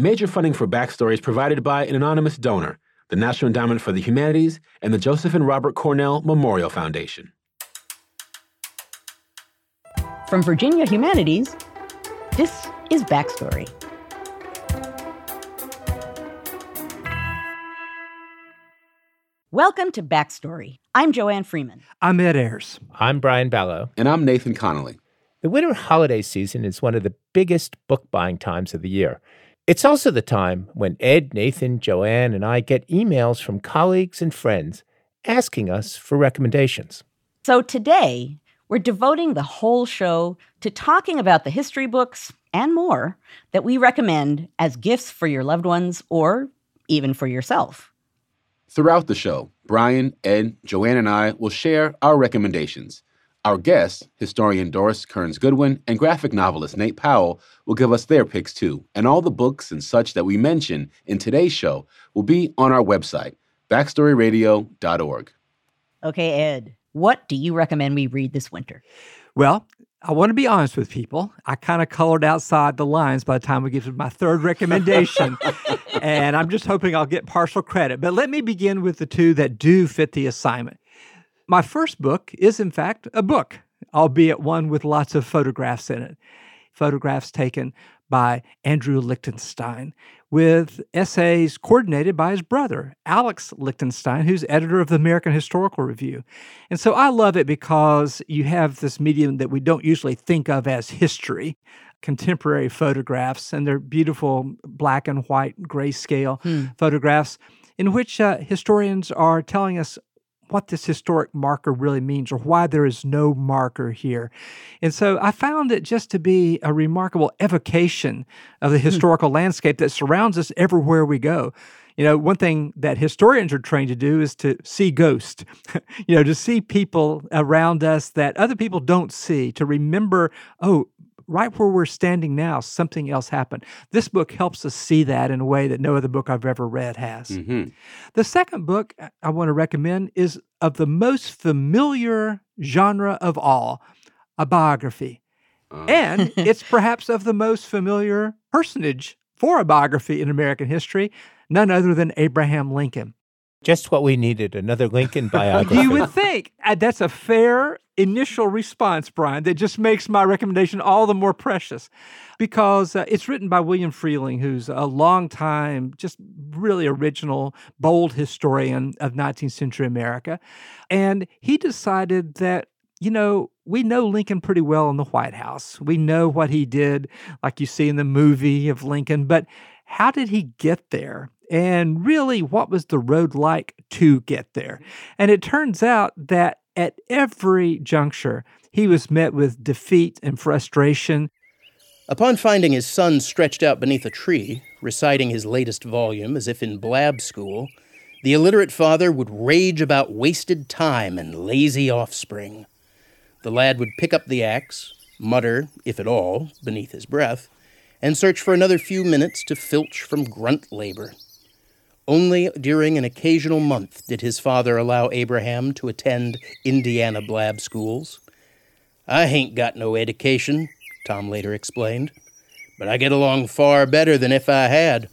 Major funding for Backstory is provided by an anonymous donor, the National Endowment for the Humanities, and the Joseph and Robert Cornell Memorial Foundation. From Virginia Humanities, this is Backstory. Welcome to Backstory. I'm Joanne Freeman. I'm Ed Ayers. I'm Brian Balogh. And I'm Nathan Connolly. The winter holiday season is one of the biggest book buying times of the year. It's also the time when Ed, Nathan, Joanne, and I get emails from colleagues and friends asking us for recommendations. So today, we're devoting the whole show to talking about the history books and more that we recommend as gifts for your loved ones or even for yourself. Throughout the show, Brian, Ed, Joanne, and I will share our recommendations. Our guests, historian Doris Kearns Goodwin and graphic novelist Nate Powell, will give us their picks too. And all the books and such that we mention in today's show will be on our website, backstoryradio.org. Okay, Ed, what do you recommend we read this winter? Well, I want to be honest with people. I kind of colored outside the lines by the time we get to my third recommendation. and I'm just hoping I'll get partial credit. But let me begin with the two that do fit the assignment. My first book is, in fact, a book, albeit one with lots of photographs in it. Photographs taken by Andrew Lichtenstein, with essays coordinated by his brother, Alex Lichtenstein, who's editor of the American Historical Review. And so I love it because you have this medium that we don't usually think of as history contemporary photographs, and they're beautiful black and white grayscale hmm. photographs in which uh, historians are telling us what this historic marker really means or why there is no marker here. And so I found it just to be a remarkable evocation of the hmm. historical landscape that surrounds us everywhere we go. You know, one thing that historians are trained to do is to see ghosts, you know, to see people around us that other people don't see, to remember, oh, right where we're standing now, something else happened. This book helps us see that in a way that no other book I've ever read has. Mm-hmm. The second book I want to recommend is of the most familiar genre of all a biography. Uh. And it's perhaps of the most familiar personage for a biography in American history, none other than Abraham Lincoln. Just what we needed another Lincoln biography. you would think. Uh, that's a fair initial response, Brian, that just makes my recommendation all the more precious because uh, it's written by William Freehling, who's a long time, just really original, bold historian of 19th century America. And he decided that you know, we know Lincoln pretty well in the White House. We know what he did, like you see in the movie of Lincoln, but how did he get there? and really what was the road like to get there. And it turns out that at every juncture, he was met with defeat and frustration. Upon finding his son stretched out beneath a tree, reciting his latest volume as if in blab school, the illiterate father would rage about wasted time and lazy offspring. The lad would pick up the axe, mutter, if at all, beneath his breath, and search for another few minutes to filch from grunt labor. Only during an occasional month did his father allow Abraham to attend Indiana blab schools. I hain't got no education, Tom later explained, but I get along far better than if I had.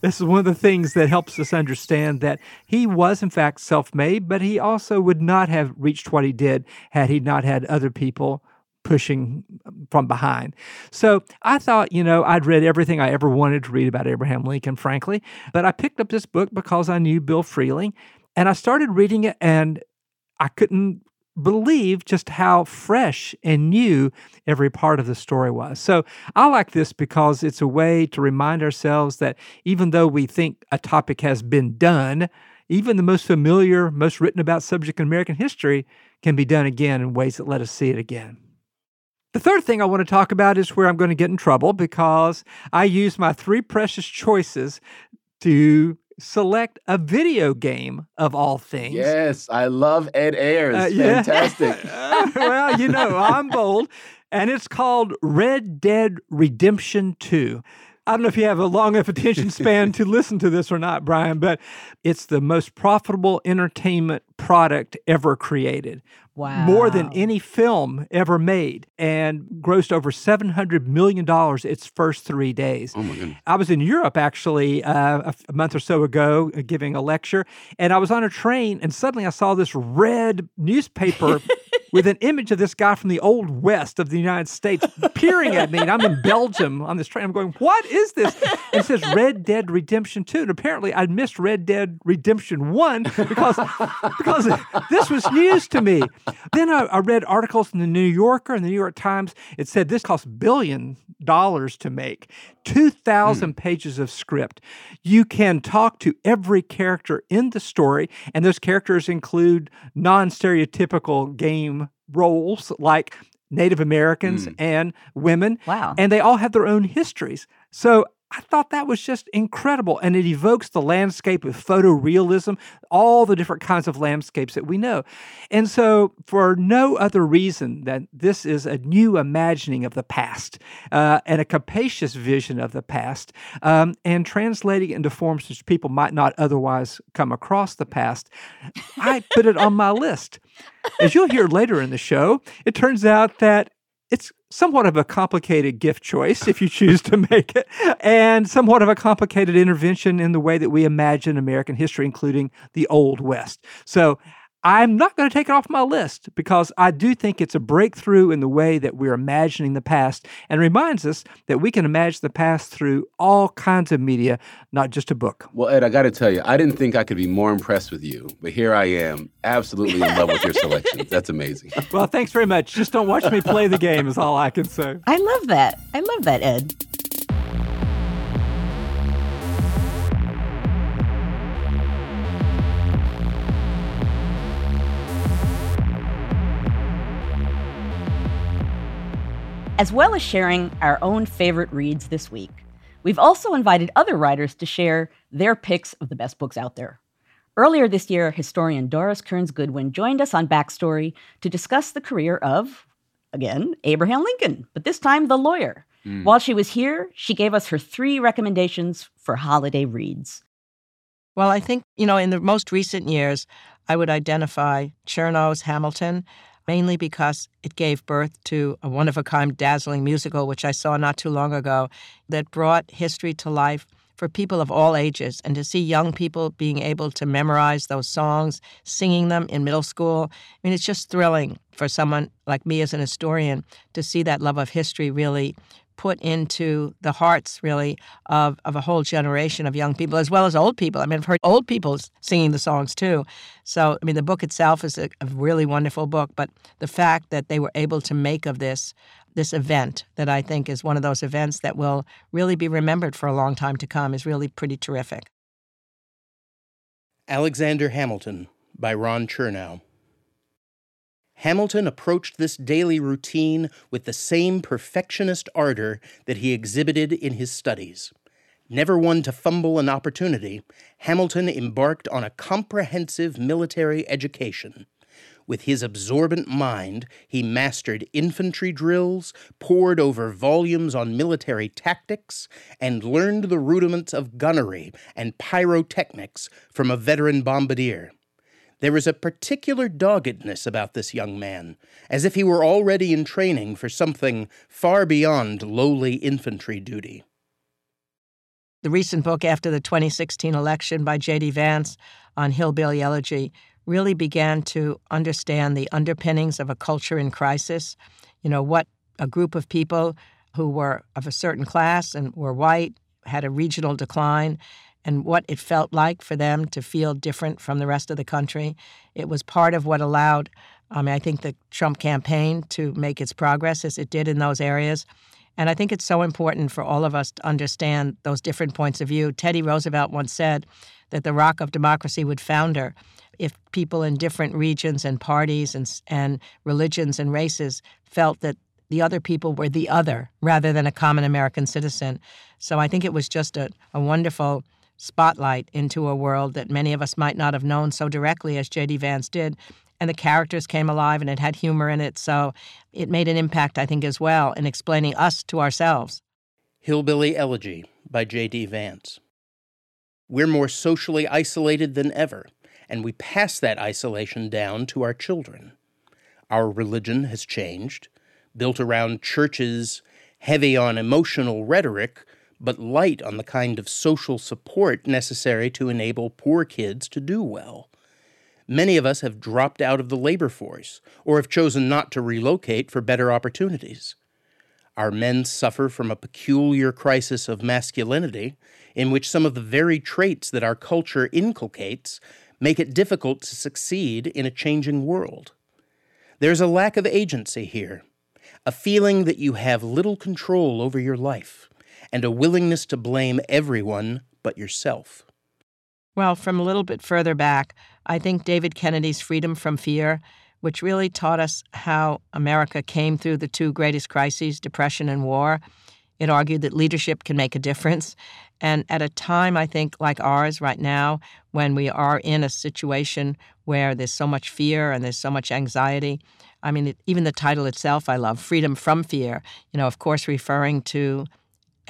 This is one of the things that helps us understand that he was, in fact, self made, but he also would not have reached what he did had he not had other people pushing um, from behind. So I thought, you know, I'd read everything I ever wanted to read about Abraham Lincoln, frankly, but I picked up this book because I knew Bill Freehling and I started reading it and I couldn't believe just how fresh and new every part of the story was. So I like this because it's a way to remind ourselves that even though we think a topic has been done, even the most familiar, most written about subject in American history can be done again in ways that let us see it again. The third thing I want to talk about is where I'm going to get in trouble because I use my three precious choices to select a video game of all things. Yes, I love Ed Ayers. Uh, yeah. Fantastic. well, you know, I'm bold. And it's called Red Dead Redemption 2. I don't know if you have a long enough attention span to listen to this or not, Brian, but it's the most profitable entertainment product ever created. Wow. More than any film ever made and grossed over $700 million its first three days. Oh my goodness. I was in Europe actually uh, a, f- a month or so ago uh, giving a lecture, and I was on a train, and suddenly I saw this red newspaper with an image of this guy from the old west of the United States peering at me. And I'm in Belgium on this train. I'm going, what is this? And it says Red Dead Redemption 2. And apparently I missed Red Dead Redemption 1 because, because this was news to me. Then I, I read articles in the New Yorker and the New York Times. It said this cost billion dollars to make. 2,000 hmm. pages of script. You can talk to every character in the story, and those characters include non stereotypical game roles like Native Americans and women. Wow. And they all have their own histories. So I thought that was just incredible. And it evokes the landscape with photorealism, all the different kinds of landscapes that we know. And so, for no other reason than this is a new imagining of the past uh, and a capacious vision of the past, um, and translating it into forms which people might not otherwise come across the past, I put it on my list. As you'll hear later in the show, it turns out that it's somewhat of a complicated gift choice if you choose to make it, and somewhat of a complicated intervention in the way that we imagine American history, including the Old West. So I'm not going to take it off my list because I do think it's a breakthrough in the way that we're imagining the past and reminds us that we can imagine the past through all kinds of media, not just a book. Well, Ed, I got to tell you, I didn't think I could be more impressed with you, but here I am, absolutely in love with your selections. That's amazing. Well, thanks very much. Just don't watch me play the game, is all I can say. I love that. I love that, Ed. As well as sharing our own favorite reads this week, we've also invited other writers to share their picks of the best books out there. Earlier this year, historian Doris Kearns Goodwin joined us on Backstory to discuss the career of, again, Abraham Lincoln, but this time the lawyer. Hmm. While she was here, she gave us her three recommendations for holiday reads. Well, I think, you know, in the most recent years, I would identify Chernow's Hamilton, mainly because it gave birth to a one of a kind, dazzling musical, which I saw not too long ago, that brought history to life for people of all ages. And to see young people being able to memorize those songs, singing them in middle school, I mean, it's just thrilling for someone like me as an historian to see that love of history really put into the hearts really of, of a whole generation of young people as well as old people. I mean, I've heard old people singing the songs too. So, I mean, the book itself is a, a really wonderful book, but the fact that they were able to make of this this event that I think is one of those events that will really be remembered for a long time to come is really pretty terrific. Alexander Hamilton by Ron Chernow. Hamilton approached this daily routine with the same perfectionist ardor that he exhibited in his studies. Never one to fumble an opportunity, Hamilton embarked on a comprehensive military education. With his absorbent mind, he mastered infantry drills, pored over volumes on military tactics, and learned the rudiments of gunnery and pyrotechnics from a veteran bombardier. There was a particular doggedness about this young man, as if he were already in training for something far beyond lowly infantry duty. The recent book after the 2016 election by J.D. Vance on Hillbilly Elegy really began to understand the underpinnings of a culture in crisis. You know, what a group of people who were of a certain class and were white had a regional decline and what it felt like for them to feel different from the rest of the country. It was part of what allowed, I mean, I think the Trump campaign to make its progress as it did in those areas. And I think it's so important for all of us to understand those different points of view. Teddy Roosevelt once said that the rock of democracy would founder if people in different regions and parties and, and religions and races felt that the other people were the other rather than a common American citizen. So I think it was just a, a wonderful spotlight into a world that many of us might not have known so directly as J.D. Vance did. And the characters came alive and it had humor in it. So it made an impact, I think, as well in explaining us to ourselves. Hillbilly Elegy by J.D. Vance. We're more socially isolated than ever, and we pass that isolation down to our children. Our religion has changed, built around churches heavy on emotional rhetoric, but light on the kind of social support necessary to enable poor kids to do well. Many of us have dropped out of the labor force or have chosen not to relocate for better opportunities. Our men suffer from a peculiar crisis of masculinity in which some of the very traits that our culture inculcates make it difficult to succeed in a changing world. There's a lack of agency here, a feeling that you have little control over your life, and a willingness to blame everyone but yourself. Well, from a little bit further back, I think David Kennedy's Freedom from Fear, which really taught us how America came through the two greatest crises, Depression and war. It argued that leadership can make a difference. And at a time, I think, like ours right now, when we are in a situation where there's so much fear and there's so much anxiety, I mean, it, even the title itself, I love Freedom from Fear. You know, of course, referring to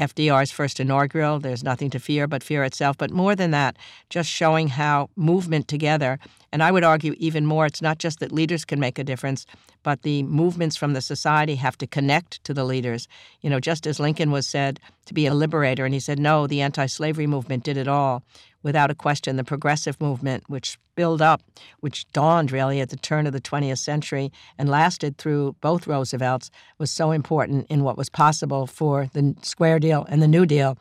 FDR's first inaugural, There's Nothing to Fear But Fear Itself. But more than that, just showing how movement together, and I would argue even more, it's not just that leaders can make a difference, but the movements from the society have to connect to the leaders. You know, just as Lincoln was said to be a liberator, and he said, no, the anti slavery movement did it all without a question, the progressive movement, which built up, which dawned really at the turn of the 20th century and lasted through both Roosevelts, was so important in what was possible for the Square Deal and the New Deal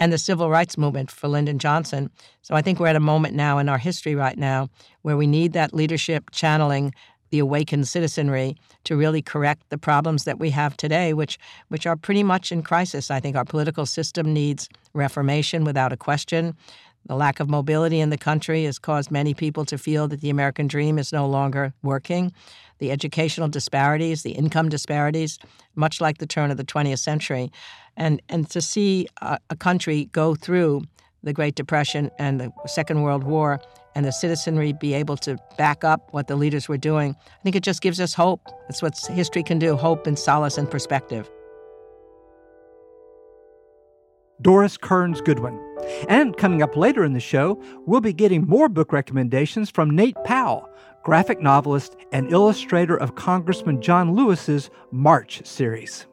and the civil rights movement for Lyndon Johnson. So I think we're at a moment now in our history right now where we need that leadership channeling the awakened citizenry to really correct the problems that we have today, which which are pretty much in crisis. I think our political system needs reformation without a question. The lack of mobility in the country has caused many people to feel that the American dream is no longer working. The educational disparities, the income disparities, much like the turn of the 20th century. And, and to see a, a country go through the Great Depression and the Second World War and the citizenry be able to back up what the leaders were doing, I think it just gives us hope. That's what history can do hope and solace and perspective. Doris Kearns Goodwin. And coming up later in the show, we'll be getting more book recommendations from Nate Powell, graphic novelist and illustrator of Congressman John Lewis's March series.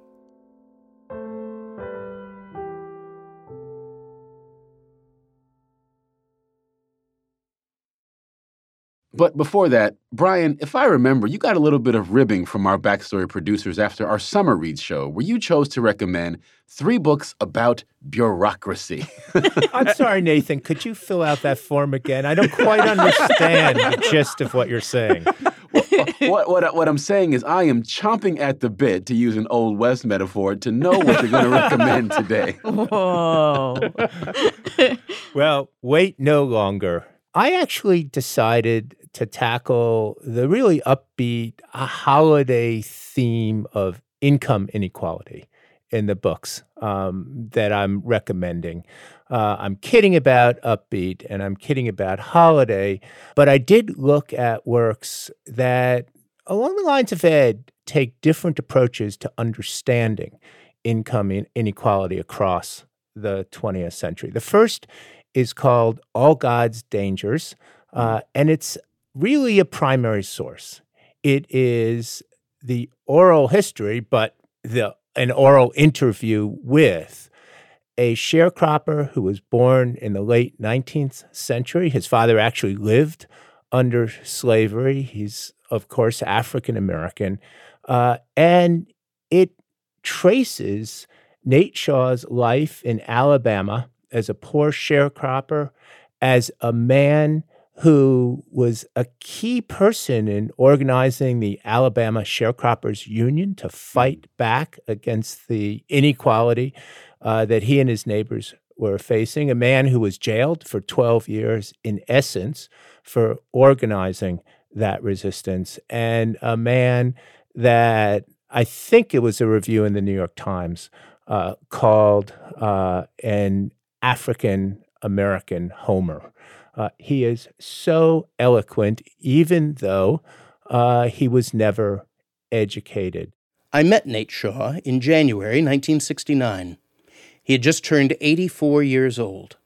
But before that, Brian, if I remember, you got a little bit of ribbing from our backstory producers after our summer read show, where you chose to recommend three books about bureaucracy. I'm sorry, Nathan. Could you fill out that form again? I don't quite understand the gist of what you're saying. what, what, what I'm saying is, I am chomping at the bit, to use an Old West metaphor, to know what you're going to recommend today. Whoa. well, wait no longer. I actually decided to tackle the really upbeat holiday theme of income inequality in the books um, that I'm recommending. Uh, I'm kidding about upbeat and I'm kidding about holiday, but I did look at works that, along the lines of Ed, take different approaches to understanding income inequality across the 20th century. The first is called All God's Dangers, uh, and it's really a primary source. It is the oral history, but the an oral interview with a sharecropper who was born in the late 19th century. His father actually lived under slavery. He's, of course, African American. Uh, and it traces Nate Shaw's life in Alabama as a poor sharecropper, as a man who was a key person in organizing the Alabama Sharecroppers Union to fight back against the inequality uh, that he and his neighbors were facing, a man who was jailed for 12 years, in essence, for organizing that resistance, and a man that I think it was a review in the New York Times uh, called uh, an African American Homer. Uh, he is so eloquent, even though uh, he was never educated. I met Nate Shaw in January 1969. He had just turned 84 years old.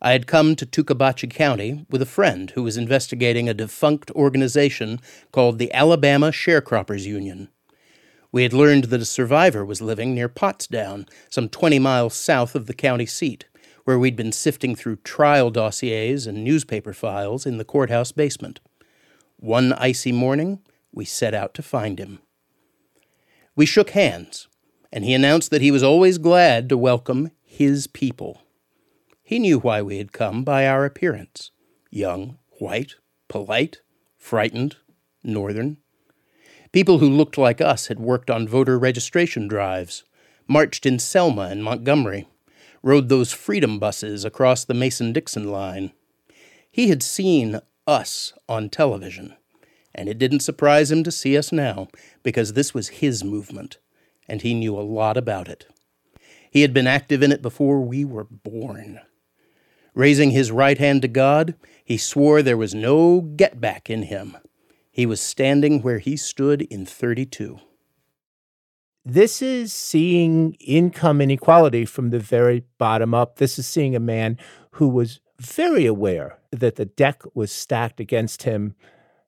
I had come to Tukabahchee County with a friend who was investigating a defunct organization called the Alabama Sharecroppers Union. We had learned that a survivor was living near Potsdam, some 20 miles south of the county seat, where we'd been sifting through trial dossiers and newspaper files in the courthouse basement. One icy morning, we set out to find him. We shook hands, and he announced that he was always glad to welcome his people. He knew why we had come by our appearance young, white, polite, frightened, northern. People who looked like us had worked on voter registration drives, marched in Selma and Montgomery, rode those freedom buses across the Mason Dixon line. He had seen us on television, and it didn't surprise him to see us now, because this was his movement, and he knew a lot about it. He had been active in it before we were born. Raising his right hand to God, he swore there was no get back in him. He was standing where he stood in 32. This is seeing income inequality from the very bottom up. This is seeing a man who was very aware that the deck was stacked against him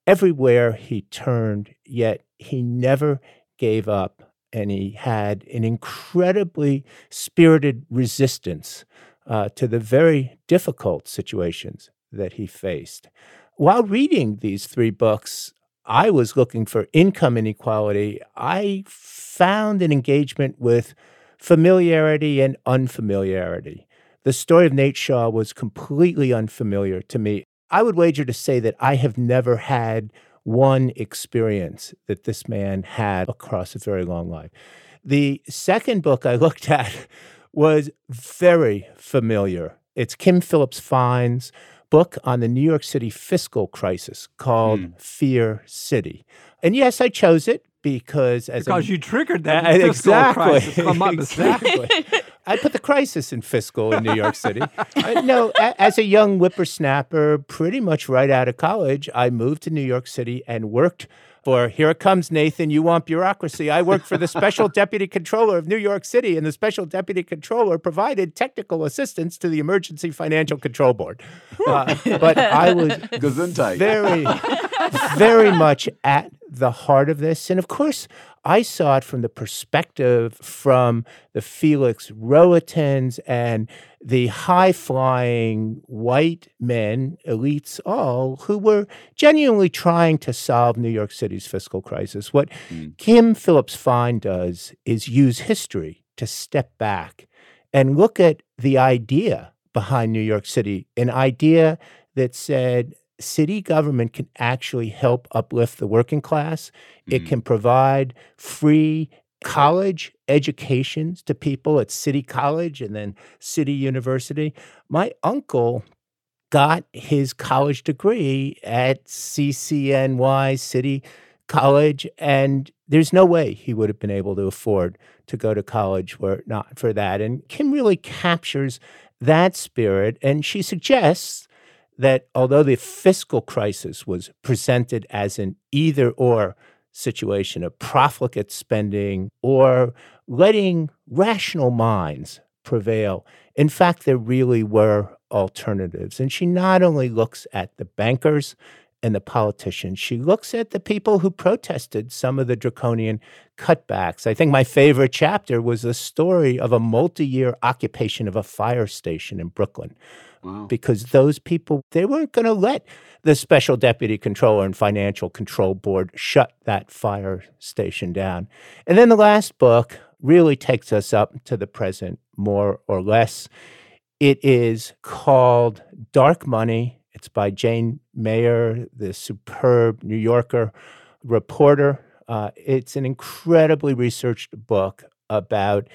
everywhere he turned, yet he never gave up. And he had an incredibly spirited resistance uh, to the very difficult situations that he faced. While reading these three books, I was looking for income inequality. I found an engagement with familiarity and unfamiliarity. The story of Nate Shaw was completely unfamiliar to me. I would wager to say that I have never had one experience that this man had across a very long life. The second book I looked at was very familiar. It's Kim Phillips Fein's book on the New York City fiscal crisis called mm. Fear City. And yes, I chose it because as because a, you triggered that uh, exactly. exactly. I put the crisis in fiscal in New York City. uh, no, a, as a young whippersnapper, pretty much right out of college, I moved to New York City and worked for here it comes, Nathan. You want bureaucracy. I worked for the special deputy controller of New York City, and the special deputy controller provided technical assistance to the Emergency Financial Control Board. Uh, but I was very, very much at the heart of this. And of course, I saw it from the perspective from the Felix Rohatyns and the high flying white men, elites all, who were genuinely trying to solve New York City's fiscal crisis. What mm. Kim Phillips Fein does is use history to step back and look at the idea behind New York City, an idea that said city government can actually help uplift the working class. Mm-hmm. It can provide free college educations to people at City College and then City University. My uncle got his college degree at CCNY City College, and there's no way he would have been able to afford to go to college were not for that. And Kim really captures that spirit, and she suggests that although the fiscal crisis was presented as an either or situation of profligate spending or letting rational minds prevail, in fact, there really were alternatives. And she not only looks at the bankers and the politicians, she looks at the people who protested some of the draconian cutbacks. I think my favorite chapter was the story of a multi year occupation of a fire station in Brooklyn because those people, they weren't going to let the special deputy controller and financial control board shut that fire station down. And then the last book really takes us up to the present, more or less. It is called Dark Money. It's by Jane Mayer, the superb New Yorker reporter. Uh, it's an incredibly researched book about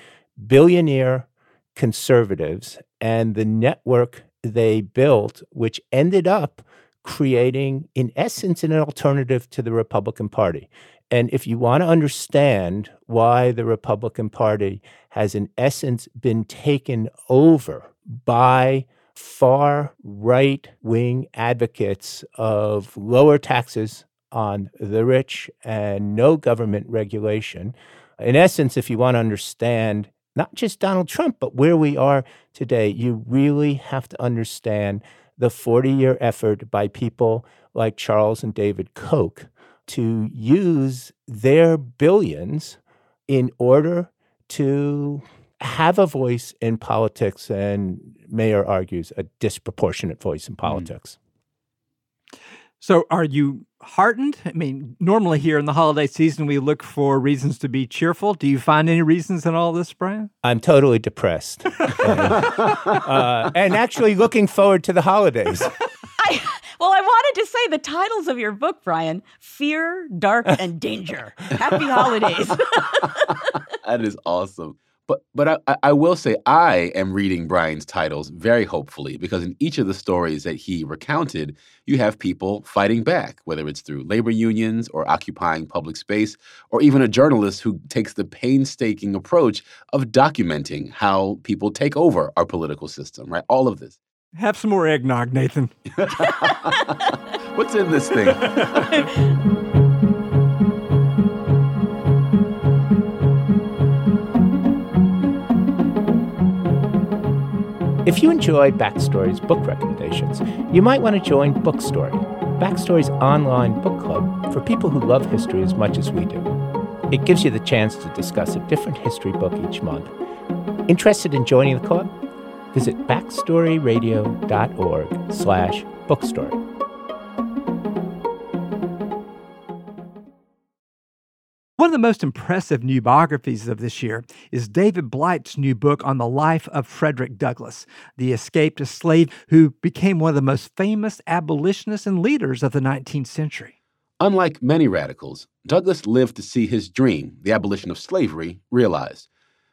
billionaire conservatives and the network they built, which ended up creating, in essence, an alternative to the Republican Party. And if you want to understand why the Republican Party has, in essence, been taken over by far right wing advocates of lower taxes on the rich and no government regulation, in essence, if you want to understand not just Donald Trump, but where we are today, you really have to understand the 40 year effort by people like Charles and David Koch to use their billions in order to have a voice in politics, and Mayer argues a disproportionate voice in hmm. politics. So, are you heartened? I mean, normally here in the holiday season, we look for reasons to be cheerful. Do you find any reasons in all this, Brian? I'm totally depressed. and, uh, and actually looking forward to the holidays. I, well, I wanted to say the titles of your book, Brian Fear, Dark, and Danger. Happy holidays. that is awesome. But but I, I will say I am reading Brian's titles very hopefully because in each of the stories that he recounted, you have people fighting back, whether it's through labor unions or occupying public space, or even a journalist who takes the painstaking approach of documenting how people take over our political system, right? All of this. Have some more eggnog, Nathan. What's in this thing? If you enjoy Backstory's book recommendations, you might want to join Bookstory, Backstory's online book club for people who love history as much as we do. It gives you the chance to discuss a different history book each month. Interested in joining the club? Visit backstoryradio.org slash bookstory. One of the most impressive new biographies of this year is David Blight's new book on the life of Frederick Douglass, the escaped slave who became one of the most famous abolitionists and leaders of the 19th century. Unlike many radicals, Douglass lived to see his dream, the abolition of slavery, realized.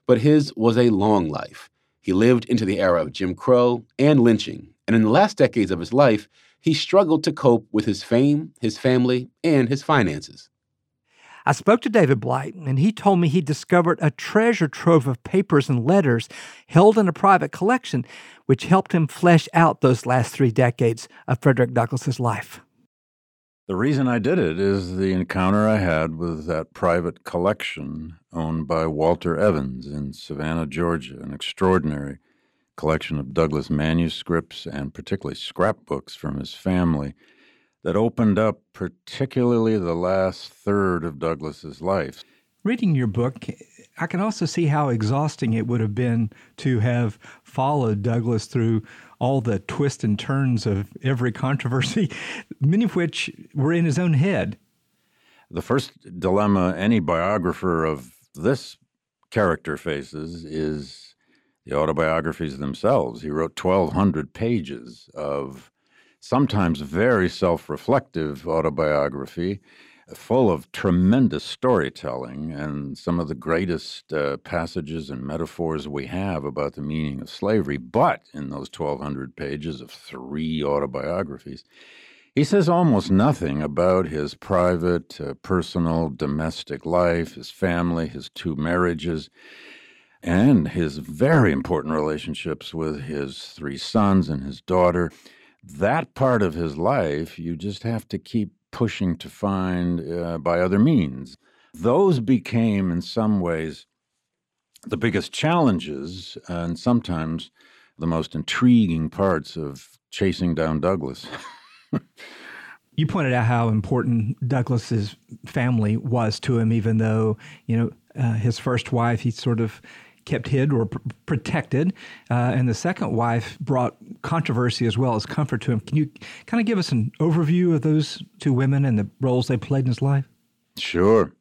But his was a long life. He lived into the era of Jim Crow and lynching, and in the last decades of his life, he struggled to cope with his fame, his family, and his finances. I spoke to David Blight, and he told me he discovered a treasure trove of papers and letters held in a private collection, which helped him flesh out those last three decades of Frederick Douglass's life. The reason I did it is the encounter I had with that private collection owned by Walter Evans in Savannah, Georgia, an extraordinary collection of Douglass manuscripts and particularly scrapbooks from his family that opened up particularly the last third of Douglass's life. Reading your book, I can also see how exhausting it would have been to have followed Douglass through all the twists and turns of every controversy, many of which were in his own head. The first dilemma any biographer of this character faces is the autobiographies themselves. He wrote 1,200 pages of sometimes very self reflective autobiography, full of tremendous storytelling and some of the greatest uh, passages and metaphors we have about the meaning of slavery. But in those 1,200 pages of three autobiographies, he says almost nothing about his private, uh, personal, domestic life, his family, his two marriages, and his very important relationships with his three sons and his daughter that part of his life, you just have to keep pushing to find uh, by other means. Those became, in some ways, the biggest challenges and sometimes the most intriguing parts of chasing down Douglass. you pointed out how important Douglass's family was to him, even though, you know, uh, his first wife, he sort of kept hid or pr- protected. Uh, and the second wife brought controversy as well as comfort to him. Can you kind of give us an overview of those two women and the roles they played in his life? Sure.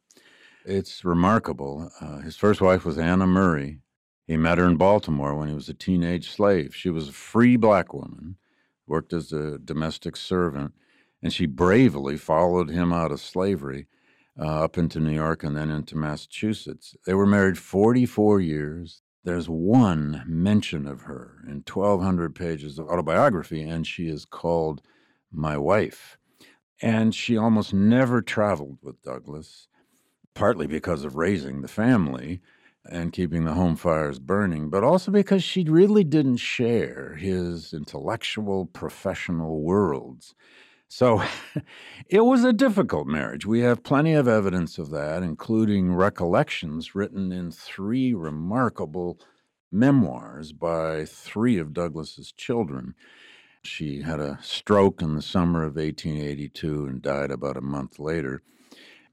It's remarkable. Uh, his first wife was Anna Murray. He met her in Baltimore when he was a teenage slave. She was a free black woman, worked as a domestic servant, and she bravely followed him out of slavery uh, up into New York and then into Massachusetts. They were married 44 years. There's one mention of her in 1,200 pages of autobiography, and she is called My Wife. And she almost never traveled with Douglass, partly because of raising the family and keeping the home fires burning, but also because she really didn't share his intellectual, professional worlds. So it was a difficult marriage. We have plenty of evidence of that, including recollections written in three remarkable memoirs by three of Douglass's children. She had a stroke in the summer of 1882 and died about a month later.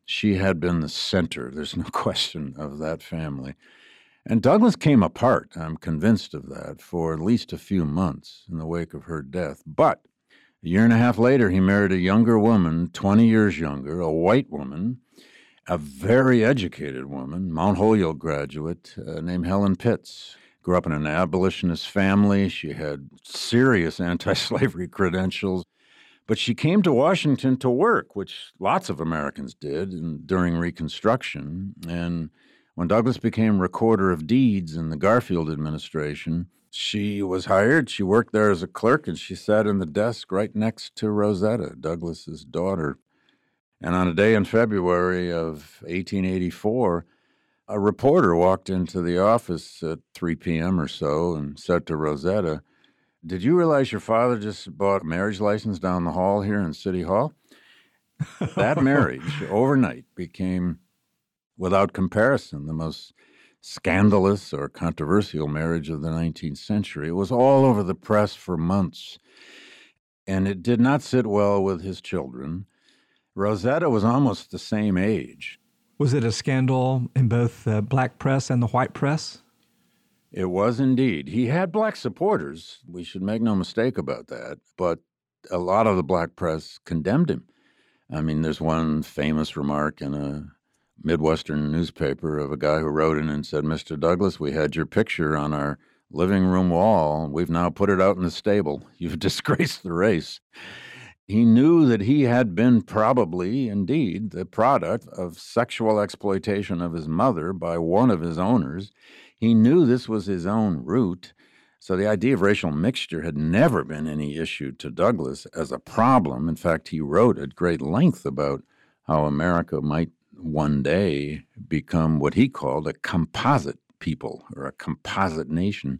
She had been the center, there's no question, of that family. And Douglass came apart, I'm convinced of that, for at least a few months in the wake of her death. But a year and a half later, he married a younger woman, 20 years younger, a white woman, a very educated woman, Mount Holyoke graduate uh, named Helen Pitts. Grew up in an abolitionist family. She had serious anti slavery credentials. But she came to Washington to work, which lots of Americans did in, during Reconstruction. And when Douglass became Recorder of Deeds in the Garfield administration, she was hired. She worked there as a clerk, and she sat in the desk right next to Rosetta, Douglass's daughter. And on a day in February of 1884, a reporter walked into the office at 3 p.m. or so and said to Rosetta, Did you realize your father just bought a marriage license down the hall here in City Hall? that marriage overnight became, without comparison, the most scandalous or controversial marriage of the 19th century. It was all over the press for months, and it did not sit well with his children. Rosetta was almost the same age. Was it a scandal in both the black press and the white press? It was indeed. He had black supporters. We should make no mistake about that. But a lot of the black press condemned him. I mean, there's one famous remark in a Midwestern newspaper of a guy who wrote in and said, Mr. Douglass, we had your picture on our living room wall. We've now put it out in the stable. You've disgraced the race. He knew that he had been probably, indeed, the product of sexual exploitation of his mother by one of his owners. He knew this was his own root. So the idea of racial mixture had never been any issue to Douglass as a problem. In fact, he wrote at great length about how America might one day become what he called a composite people or a composite nation.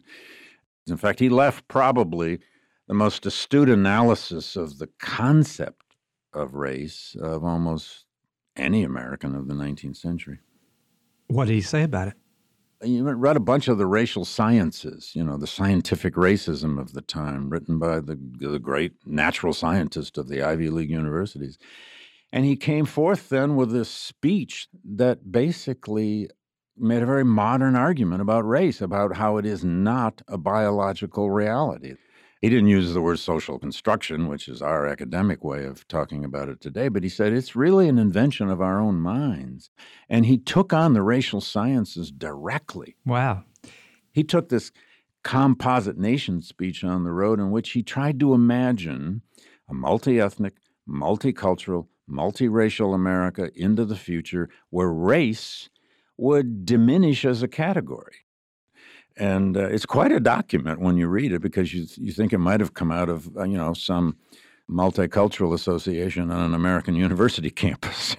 In fact, he left probably the most astute analysis of the concept of race of almost any American of the 19th century. What did he say about it? You read a bunch of the racial sciences, you know, the scientific racism of the time, written by the, the great natural scientist of the Ivy League universities. And he came forth then with this speech that basically made a very modern argument about race, about how it is not a biological reality. He didn't use the word social construction, which is our academic way of talking about it today, but he said it's really an invention of our own minds. And he took on the racial sciences directly. Wow. He took this composite nation speech on the road in which he tried to imagine a multi ethnic, multicultural, multiracial America into the future where race would diminish as a category. And uh, it's quite a document when you read it because you, you think it might have come out of, uh, you know, some multicultural association on an American university campus.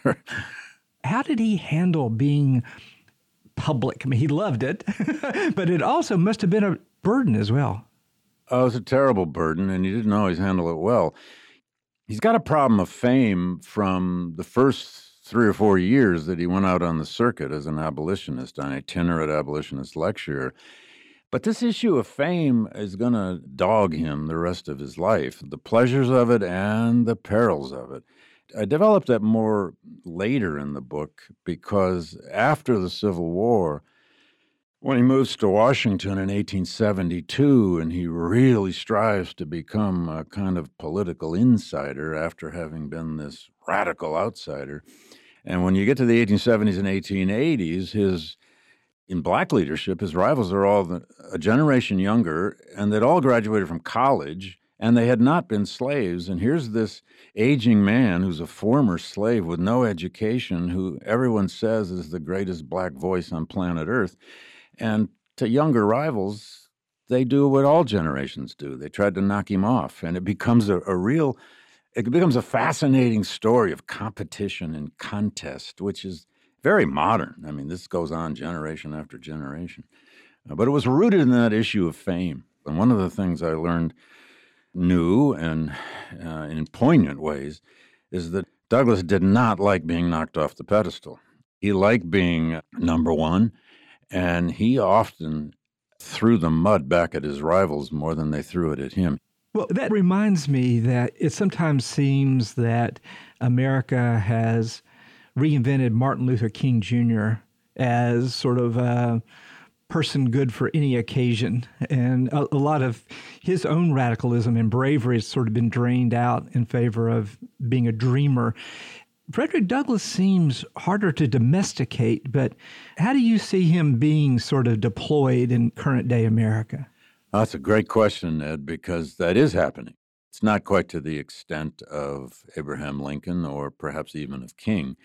How did he handle being public? I mean, he loved it, but it also must have been a burden as well. Oh, it was a terrible burden, and he didn't always handle it well. He's got a problem of fame from the first three or four years that he went out on the circuit as an abolitionist, an itinerant abolitionist lecturer. But this issue of fame is going to dog him the rest of his life the pleasures of it and the perils of it. I developed that more later in the book because after the Civil War, when he moves to Washington in 1872 and he really strives to become a kind of political insider after having been this radical outsider. And when you get to the 1870s and 1880s, his in black leadership, his rivals are all the, a generation younger, and they'd all graduated from college, and they had not been slaves. And here's this aging man who's a former slave with no education, who everyone says is the greatest black voice on planet Earth. And to younger rivals, they do what all generations do. They tried to knock him off, and it becomes a, a real, it becomes a fascinating story of competition and contest, which is very modern. I mean, this goes on generation after generation. Uh, but it was rooted in that issue of fame. And one of the things I learned new and uh, in poignant ways is that Douglass did not like being knocked off the pedestal. He liked being number one, and he often threw the mud back at his rivals more than they threw it at him. Well, that reminds me that it sometimes seems that America has reinvented Martin Luther King Jr. as sort of a person good for any occasion. And a, a, lot of his own radicalism and bravery has sort of been drained out in favor of being a dreamer. Frederick Douglass seems harder to domesticate, but how do you see him being sort of deployed in current day America? That's a great question, Ed, because that is happening. It's not quite to the extent of Abraham Lincoln or perhaps even of King,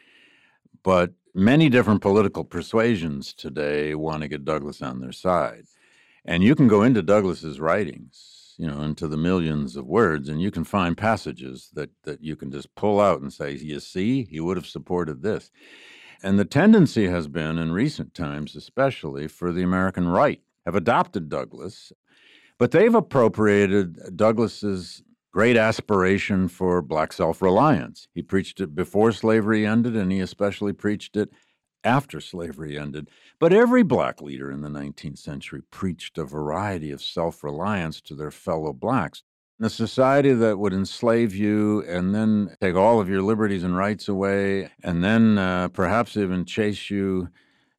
but many different political persuasions today want to get Douglass on their side. And you can go into Douglass's writings, you know, into the millions of words, and you can find passages that, that you can just pull out and say, you see, he would have supported this. And the tendency has been, in recent times especially, for the American right have adopted Douglass, but they've appropriated Douglass's great aspiration for black self reliance. He preached it before slavery ended, and he especially preached it after slavery ended. But every black leader in the 19th century preached a variety of self reliance to their fellow blacks. In a society that would enslave you and then take all of your liberties and rights away, and then uh, perhaps even chase you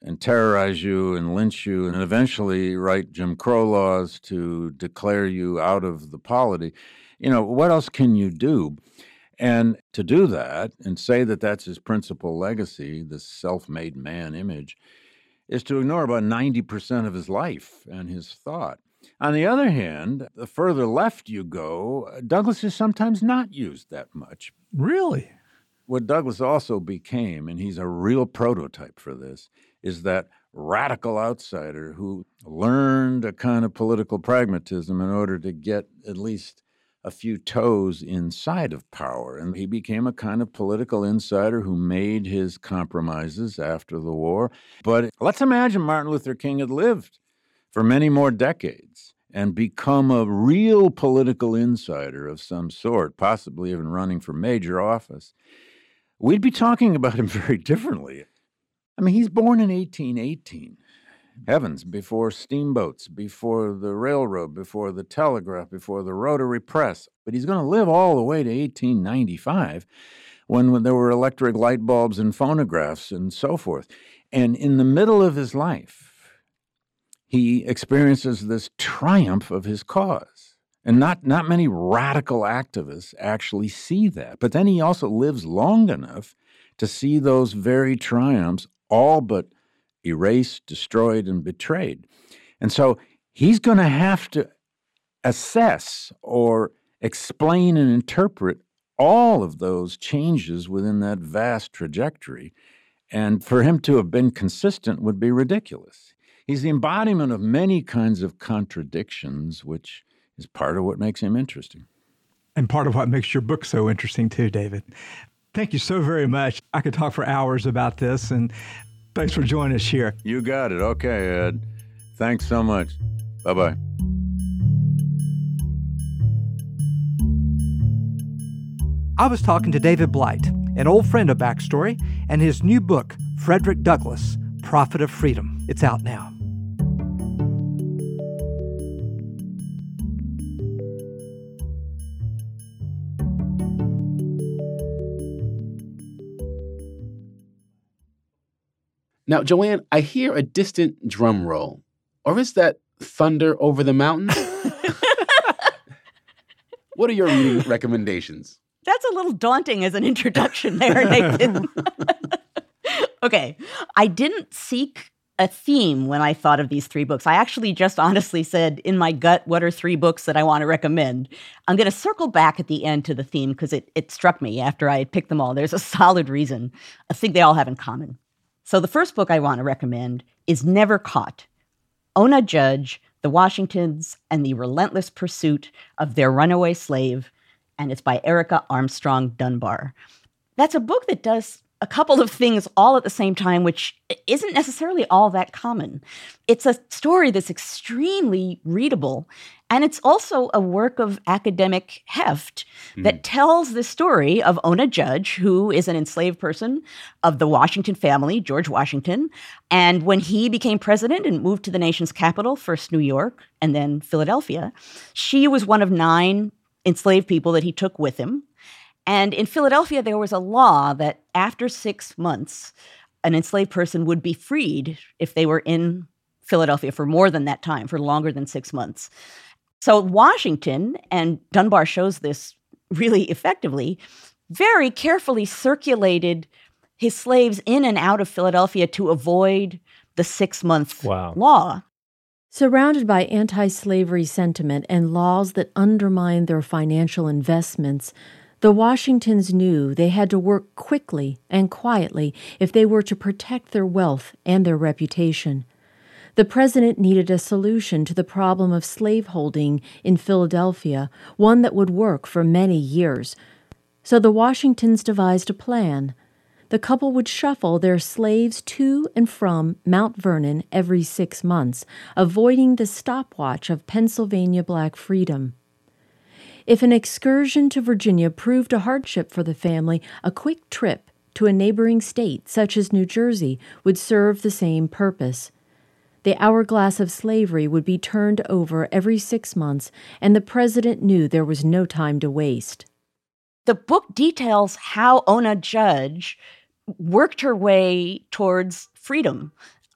and terrorize you and lynch you and eventually write Jim Crow laws to declare you out of the polity. You know, what else can you do? And to do that and say that that's his principal legacy, this self made man image, is to ignore about 90% of his life and his thought. On the other hand, the further left you go, uh, Douglass is sometimes not used that much. Really? What Douglass also became, and he's a real prototype for this, is that radical outsider who learned a kind of political pragmatism in order to get at least a few toes inside of power. And he became a kind of political insider who made his compromises after the war. But let's imagine Martin Luther King had lived for many more decades and become a real political insider of some sort, possibly even running for major office. We'd be talking about him very differently. I mean, he's born in 1818. Heavens, before steamboats, before the railroad, before the telegraph, before the rotary press. But he's going to live all the way to 1895 when, when there were electric light bulbs and phonographs and so forth. And in the middle of his life, he experiences this triumph of his cause. And not, not many radical activists actually see that. But then he also lives long enough to see those very triumphs all but erased, destroyed, and betrayed. And so he's going to have to assess or explain and interpret all of those changes within that vast trajectory. And for him to have been consistent would be ridiculous. He's the embodiment of many kinds of contradictions, which is part of what makes him interesting. And part of what makes your book so interesting, too, David. Thank you so very much. I could talk for hours about this, and thanks for joining us here. You got it. Okay, Ed. Thanks so much. Bye bye. I was talking to David Blight, an old friend of Backstory, and his new book, Frederick Douglass Prophet of Freedom. It's out now. Now, Joanne, I hear a distant drum roll. Or is that thunder over the mountains? what are your reading recommendations? That's a little daunting as an introduction there, Nathan. okay. I didn't seek a theme when I thought of these three books. I actually just honestly said in my gut, what are three books that I want to recommend? I'm going to circle back at the end to the theme because it, it struck me after I had picked them all. There's a solid reason. I think they all have in common. So the first book I want to recommend is Never Caught Ona Judge, The Washingtons, and the Relentless Pursuit of Their Runaway Slave. And it's by Erica Armstrong Dunbar. That's a book that does a couple of things all at the same time, which isn't necessarily all that common. It's a story that's extremely readable. And it's also a work of academic heft mm. that tells the story of Ona Judge, who is an enslaved person of the Washington family, George Washington. And when he became president and moved to the nation's capital, first New York and then Philadelphia, she was one of nine enslaved people that he took with him. And in Philadelphia, there was a law that after six months, an enslaved person would be freed if they were in Philadelphia for more than that time, for longer than six months. So, Washington, and Dunbar shows this really effectively, very carefully circulated his slaves in and out of Philadelphia to avoid the six month wow. law. Surrounded by anti slavery sentiment and laws that undermine their financial investments, the Washingtons knew they had to work quickly and quietly if they were to protect their wealth and their reputation. The president needed a solution to the problem of slaveholding in Philadelphia, one that would work for many years. So the Washingtons devised a plan. The couple would shuffle their slaves to and from Mount Vernon every six months, avoiding the stopwatch of Pennsylvania black freedom. If an excursion to Virginia proved a hardship for the family, a quick trip to a neighboring state, such as New Jersey, would serve the same purpose. The hourglass of slavery would be turned over every six months, and the president knew there was no time to waste. The book details how Ona Judge worked her way towards freedom.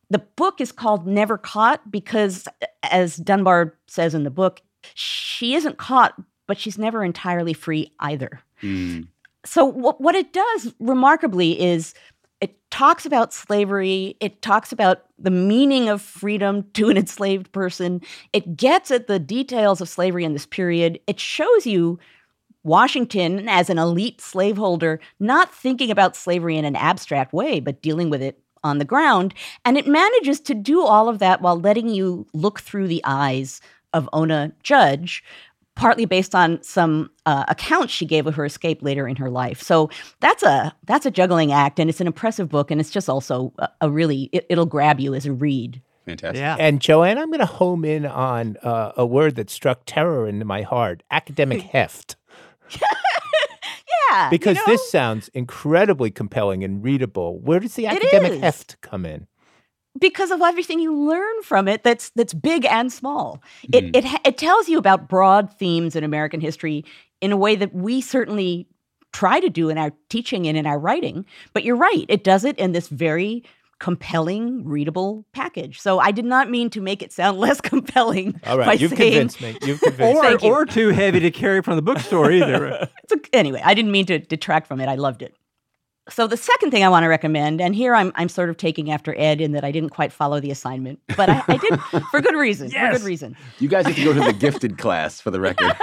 The book is called Never Caught because, as Dunbar says in the book, she isn't caught but she's never entirely free either. Mm. So, what, what it does remarkably is it talks about slavery, it talks about the meaning of freedom to an enslaved person, it gets at the details of slavery in this period, it shows you. Washington, as an elite slaveholder, not thinking about slavery in an abstract way, but dealing with it on the ground. And it manages to do all of that while letting you look through the eyes of Ona Judge, partly based on some uh, accounts she gave of her escape later in her life. So that's a that's a juggling act, and it's an impressive book, and it's just also a, a really it, will grab you as a read. Fantastic. Yeah. And Joanne, I'm going to home in on uh, a word that struck terror into my heart: academic heft. yeah, because you know? this sounds incredibly compelling and readable. Where does the academic heft come in? Because of everything you learn from it that's that's big and small. Mm. It, it it tells you about broad themes in American history in a way that we certainly try to do in our teaching and in our writing. But you're right, it does it in this very compelling, readable package. So I did not mean to make it sound less compelling. All right, you've saying, convinced me. You've convinced me. or, or too heavy to carry from the bookstore either. a, anyway, I didn't mean to detract from it. I loved it. So the second thing I want to recommend, and here I'm I'm sort of taking after Ed in that I didn't quite follow the assignment, but I, I did for good reason. Yes. For good reason. You guys have to go to the gifted class for the record.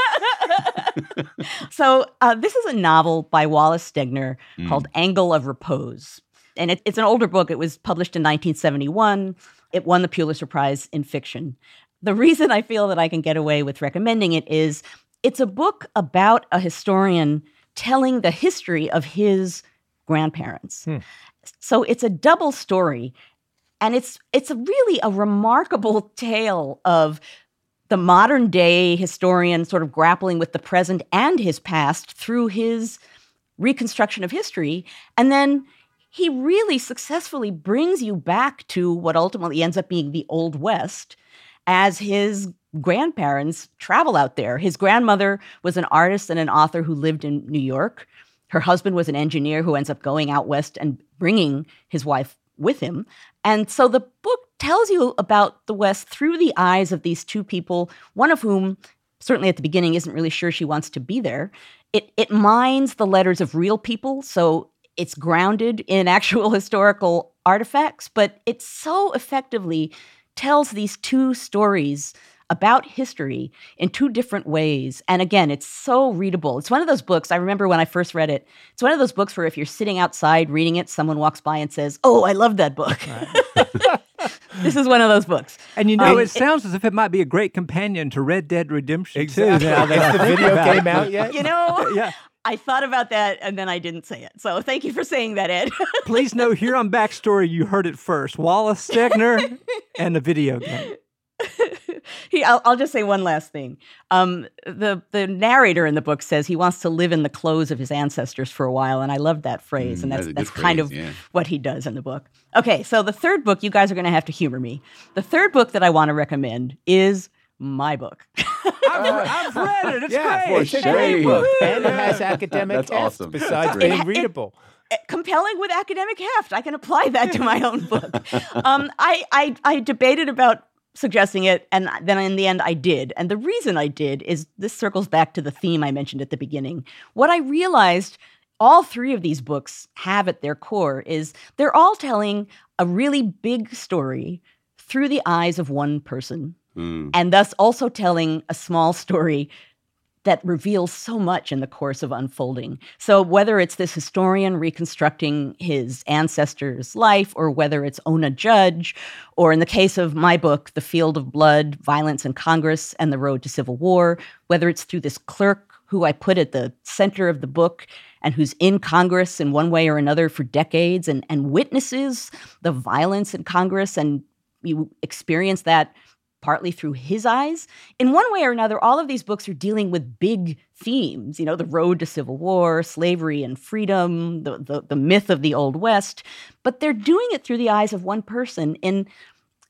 so uh, this is a novel by Wallace Stegner mm. called Angle of Repose, and it, it's an older book. It was published in 1971. It won the Pulitzer Prize in fiction. The reason I feel that I can get away with recommending it is it's a book about a historian telling the history of his grandparents. Hmm. So it's a double story. And it's it's a really a remarkable tale of the modern day historian sort of grappling with the present and his past through his reconstruction of history. And then he really successfully brings you back to what ultimately ends up being the Old West as his grandparents travel out there. His grandmother was an artist and an author who lived in New York. Her husband was an engineer who ends up going out west and bringing his wife with him. And so the book tells you about the West through the eyes of these two people, one of whom, certainly at the beginning, isn't really sure she wants to be there. It, it mines the letters of real people, so it's grounded in actual historical artifacts, but it so effectively tells these two stories about history in two different ways. And again, it's so readable. It's one of those books. I remember when I first read it, it's one of those books where if you're sitting outside reading it, someone walks by and says, Oh, I love that book. Right. this is one of those books. And you know, um, it sounds as if it might be a great companion to Red Dead Redemption exactly. too. Now that the video came out yet? You know, yeah. I thought about that and then I didn't say it. So thank you for saying that, Ed. Please know here on Backstory, you heard it first. Wallace Stegner and the video game. he, I'll, I'll, just say one last thing. Um, the the narrator in the book says he wants to live in the clothes of his ancestors for a while, and I love that phrase, mm, and that's that's, that's kind of yeah. what he does in the book. Okay, so the third book, you guys are going to have to humor me. The third book that I want to recommend is my book. I've, I've, read it. It's yeah, great. It's a great book, and it has academic That's awesome. besides being readable compelling with academic heft. I can apply that to my own book. Um, I, I, I debated about suggesting it. And then in the end, I did. And the reason I did is this circles back to the theme I mentioned at the beginning. What I realized all three of these books have at their core is they're all telling a really big story through the eyes of one person. Mm. And thus also telling a small story that reveals so much in the course of unfolding. So, whether it's this historian reconstructing his ancestors' life, or whether it's Ona Judge, or in the case of my book, The Field of Blood Violence in Congress and the Road to Civil War, whether it's through this clerk who I put at the center of the book and who's in Congress in one way or another for decades and, and witnesses the violence in Congress, and you experience that partly through his eyes. In one way or another, all of these books are dealing with big themes, you know, the road to civil war, slavery and freedom, the, the, the, myth of the Old West, but they're doing it through the eyes of one person in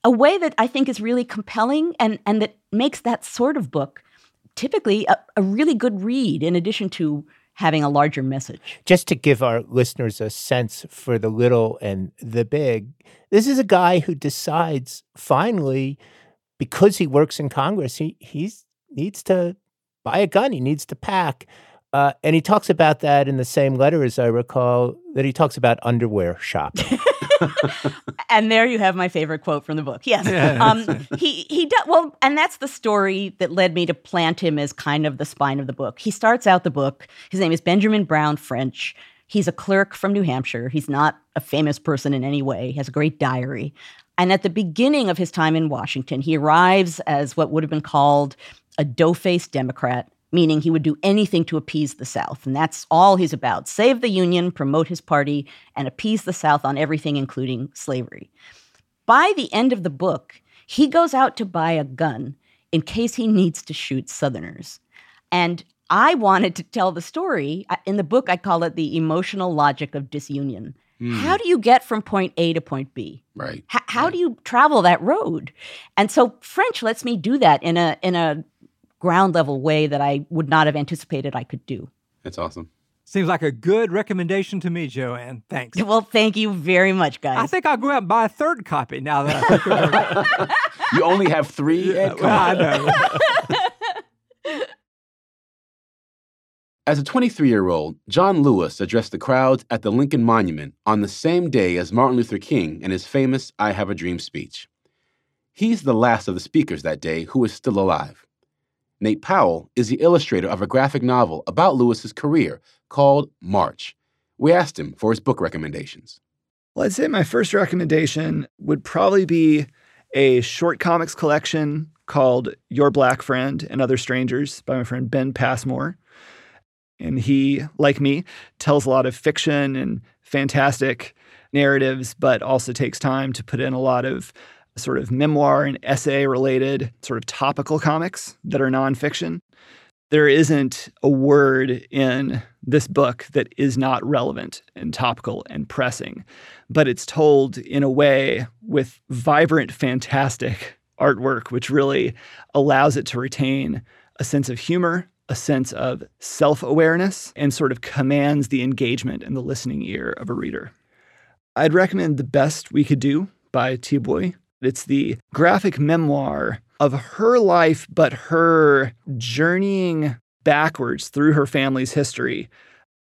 a way that I think is really compelling and, and that makes that sort of book typically a, a really good read in addition to having a larger message. Just to give our listeners a sense for the little and the big, this is a guy who decides finally – because he works in Congress, he he's needs to buy a gun. He needs to pack. Uh, and he talks about that in the same letter, as I recall, that he talks about underwear shopping. and there you have my favorite quote from the book. Yes, yeah, um, he he does well, and that's the story that led me to plant him as kind of the spine of the book. He starts out the book. His name is Benjamin Brown French. He's a clerk from New Hampshire. He's not a famous person in any way. He has a great diary. And at the beginning of his time in Washington, he arrives as what would have been called a dough faced Democrat, meaning he would do anything to appease the South. And that's all he's about save the Union, promote his party, and appease the South on everything, including slavery. By the end of the book, he goes out to buy a gun in case he needs to shoot Southerners. And I wanted to tell the story. In the book, I call it the emotional logic of disunion. Mm. How do you get from point A to point B? Right. H- how right. do you travel that road? And so French lets me do that in a in a ground level way that I would not have anticipated I could do. That's awesome. Seems like a good recommendation to me, Joanne. Thanks. Well, thank you very much, guys. I think I'll go out and buy a third copy now that I think of it. you only have three? Yeah, well, I know. As a 23 year old, John Lewis addressed the crowds at the Lincoln Monument on the same day as Martin Luther King in his famous I Have a Dream speech. He's the last of the speakers that day who is still alive. Nate Powell is the illustrator of a graphic novel about Lewis's career called March. We asked him for his book recommendations. Well, I'd say my first recommendation would probably be a short comics collection called Your Black Friend and Other Strangers by my friend Ben Passmore. And he, like me, tells a lot of fiction and fantastic narratives, but also takes time to put in a lot of sort of memoir and essay related, sort of topical comics that are nonfiction. There isn't a word in this book that is not relevant and topical and pressing, but it's told in a way with vibrant, fantastic artwork, which really allows it to retain a sense of humor a sense of self awareness and sort of commands the engagement and the listening ear of a reader. I'd recommend The Best We Could Do by Thi Bui. It's the graphic memoir of her life, but her journeying backwards through her family's history,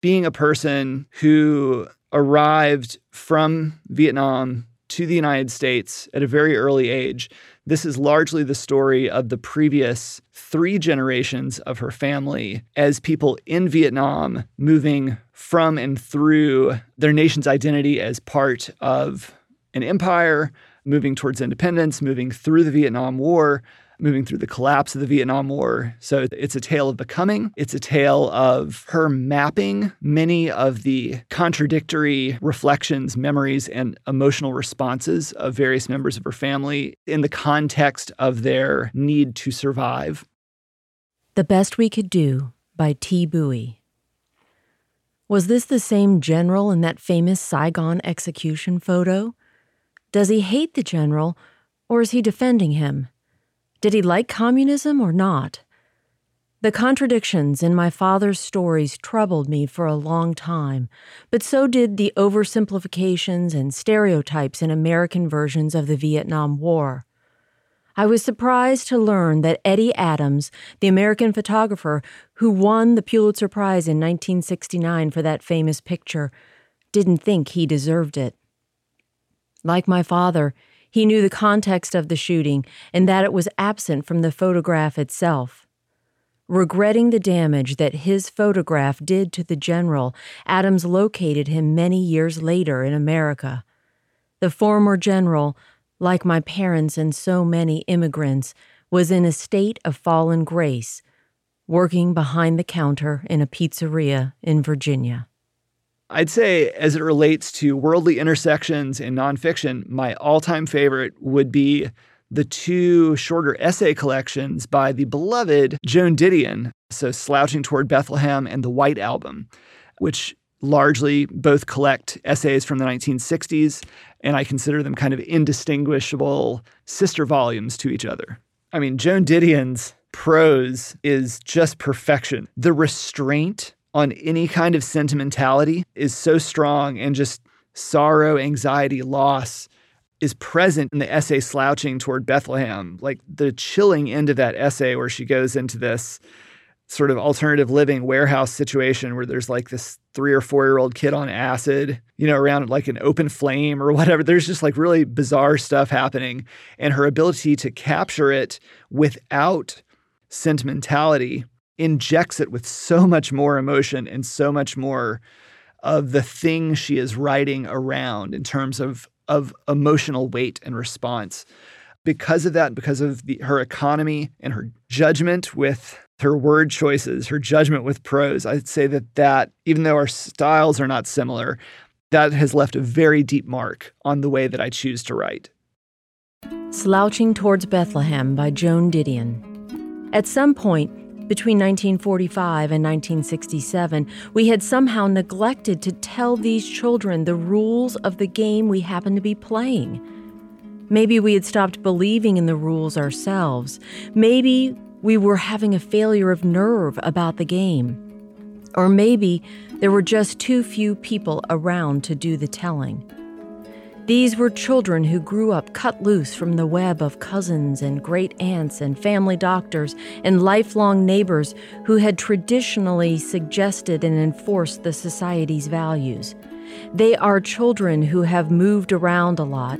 being a person who arrived from Vietnam to the United States at a very early age. This is largely the story of the previous three generations of her family as people in Vietnam moving from and through their nation's identity as part of an empire, moving towards independence, moving through the Vietnam War, moving through the collapse of the Vietnam War. So it's a tale of becoming. It's a tale of her mapping many of the contradictory reflections, memories, and emotional responses of various members of her family in the context of their need to survive. The Best We Could Do by Thi Bui. Was this the same general in that famous Saigon execution photo? Does he hate the general, or is he defending him? Did he like communism or not? The contradictions in my father's stories troubled me for a long time, but so did the oversimplifications and stereotypes in American versions of the Vietnam War. I was surprised to learn that Eddie Adams, the American photographer who won the Pulitzer Prize in 1969 for that famous picture, didn't think he deserved it. Like my father, he knew the context of the shooting and that it was absent from the photograph itself. Regretting the damage that his photograph did to the general, Adams located him many years later in America. The former general, like my parents and so many immigrants, was in a state of fallen grace, working behind the counter in a pizzeria in Virginia. I'd say, as it relates to worldly intersections in nonfiction, my all time favorite would be the two shorter essay collections by the beloved Joan Didion, so Slouching Toward Bethlehem and The White Album, which largely both collect essays from the 1960s, and I consider them kind of indistinguishable sister volumes to each other. I mean, Joan Didion's prose is just perfection. The restraint on any kind of sentimentality is so strong and just sorrow, anxiety, loss is present in the essay slouching toward Bethlehem. Like the chilling end of that essay where she goes into this sort of alternative living warehouse situation where there's like this three or four year old kid on acid, you know, around like an open flame or whatever. There's just like really bizarre stuff happening. And her ability to capture it without sentimentality injects it with so much more emotion and so much more of the thing she is writing around in terms of of emotional weight and response. Because of that, because of the, her economy and her judgment with her word choices, her judgment with prose, I'd say that that even though our styles are not similar, that has left a very deep mark on the way that I choose to write. Slouching Towards Bethlehem by Joan Didion. At some point, between 1945 and 1967, we had somehow neglected to tell these children the rules of the game we happened to be playing. Maybe we had stopped believing in the rules ourselves. Maybe we were having a failure of nerve about the game. Or maybe there were just too few people around to do the telling. These were children who grew up cut loose from the web of cousins and great aunts and family doctors and lifelong neighbors who had traditionally suggested and enforced the society's values. They are children who have moved around a lot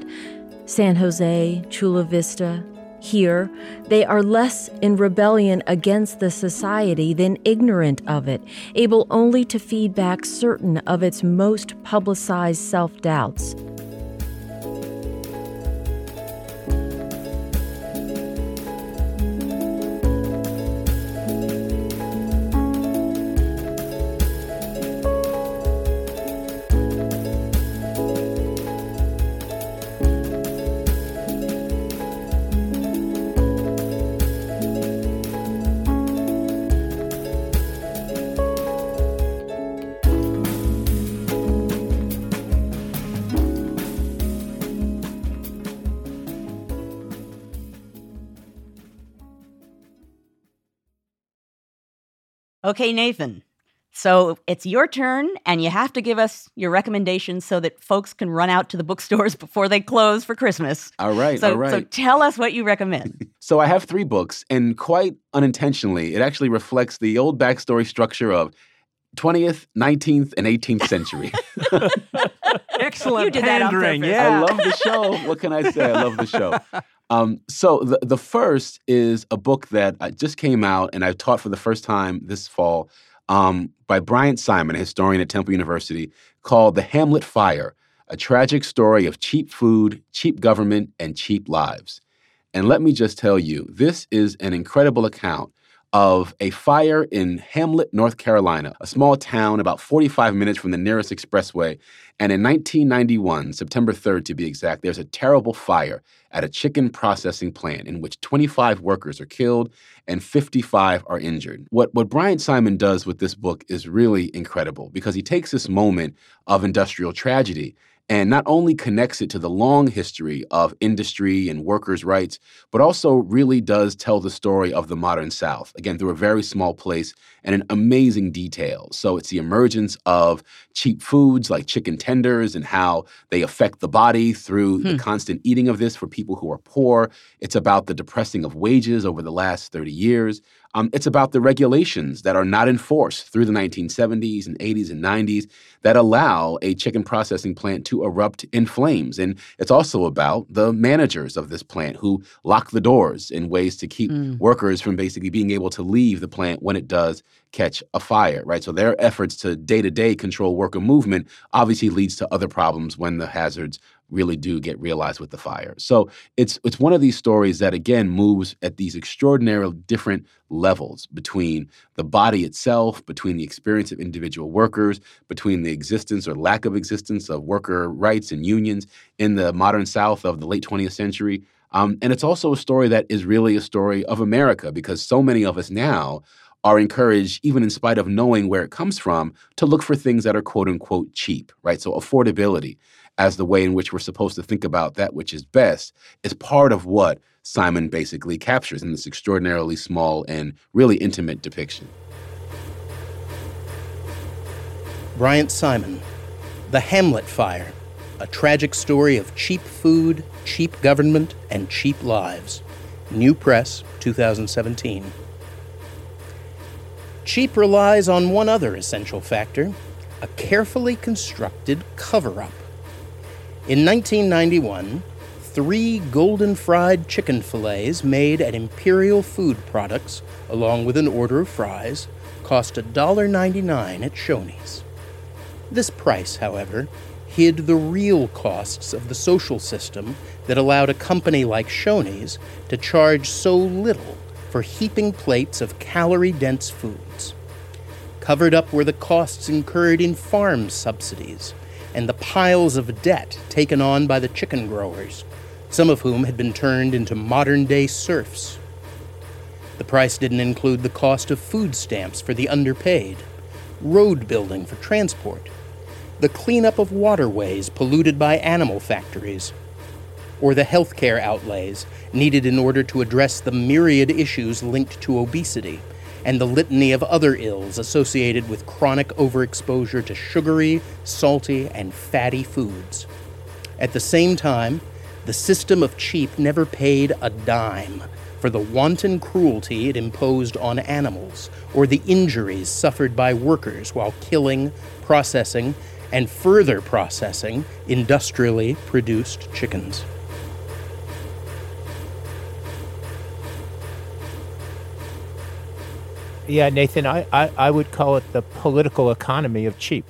San Jose, Chula Vista. Here, they are less in rebellion against the society than ignorant of it, able only to feed back certain of its most publicized self doubts. Okay, Nathan. So it's your turn, and you have to give us your recommendations so that folks can run out to the bookstores before they close for Christmas. All right, so, all right. So tell us what you recommend. so I have three books, and quite unintentionally, it actually reflects the old backstory structure of 20th, 19th, and 18th century. Excellent You did that on pandering. purpose. Yeah. I love the show. What can I say? I love the show. Um, so the the first is a book that uh, just came out, and I taught for the first time this fall um, by Bryant Simon, a historian at Temple University, called "The Hamlet Fire: A Tragic Story of Cheap Food, Cheap Government, and Cheap Lives." And let me just tell you, this is an incredible account of a fire in Hamlet, North Carolina, a small town about 45 minutes from the nearest expressway. And in 1991, September 3rd to be exact, there's a terrible fire at a chicken processing plant in which 25 workers are killed and 55 are injured. What, what Bryant Simon does with this book is really incredible because he takes this moment of industrial tragedy and not only connects it to the long history of industry and workers' rights, but also really does tell the story of the modern South, again, through a very small place and in amazing detail. So it's the emergence of cheap foods like chicken tenders and how they affect the body through hmm. the constant eating of this for people who are poor. It's about the depressing of wages over the last 30 years. Um, it's about the regulations that are not enforced through the 1970s and 80s and 90s that allow a chicken processing plant to erupt in flames. And it's also about the managers of this plant who lock the doors in ways to keep mm. workers from basically being able to leave the plant when it does catch a fire, right? So their efforts to day to day control worker movement obviously leads to other problems when the hazards really do get realized with the fire. So it's it's one of these stories that again moves at these extraordinarily different levels between the body itself, between the experience of individual workers, between the existence or lack of existence of worker rights and unions in the modern South of the late 20th century. Um, and it's also a story that is really a story of America because so many of us now are encouraged, even in spite of knowing where it comes from, to look for things that are quote unquote cheap, right? So affordability as the way in which we're supposed to think about that which is best is part of what Simon basically captures in this extraordinarily small and really intimate depiction. Bryant Simon, The Hamlet Fire, a tragic story of cheap food, cheap government, and cheap lives. New Press, 2017. Cheap relies on one other essential factor a carefully constructed cover up. In 1991, three golden fried chicken fillets made at Imperial Food Products, along with an order of fries, cost $1.99 at Shoney's. This price, however, hid the real costs of the social system that allowed a company like Shoney's to charge so little for heaping plates of calorie dense foods. Covered up were the costs incurred in farm subsidies and the piles of debt taken on by the chicken growers, some of whom had been turned into modern day serfs. The price didn't include the cost of food stamps for the underpaid, road building for transport, the cleanup of waterways polluted by animal factories, or the healthcare outlays needed in order to address the myriad issues linked to obesity and the litany of other ills associated with chronic overexposure to sugary, salty, and fatty foods. At the same time, the system of cheap never paid a dime for the wanton cruelty it imposed on animals or the injuries suffered by workers while killing, processing, and further processing industrially produced chickens. Yeah, Nathan, I, I, I would call it the political economy of cheap.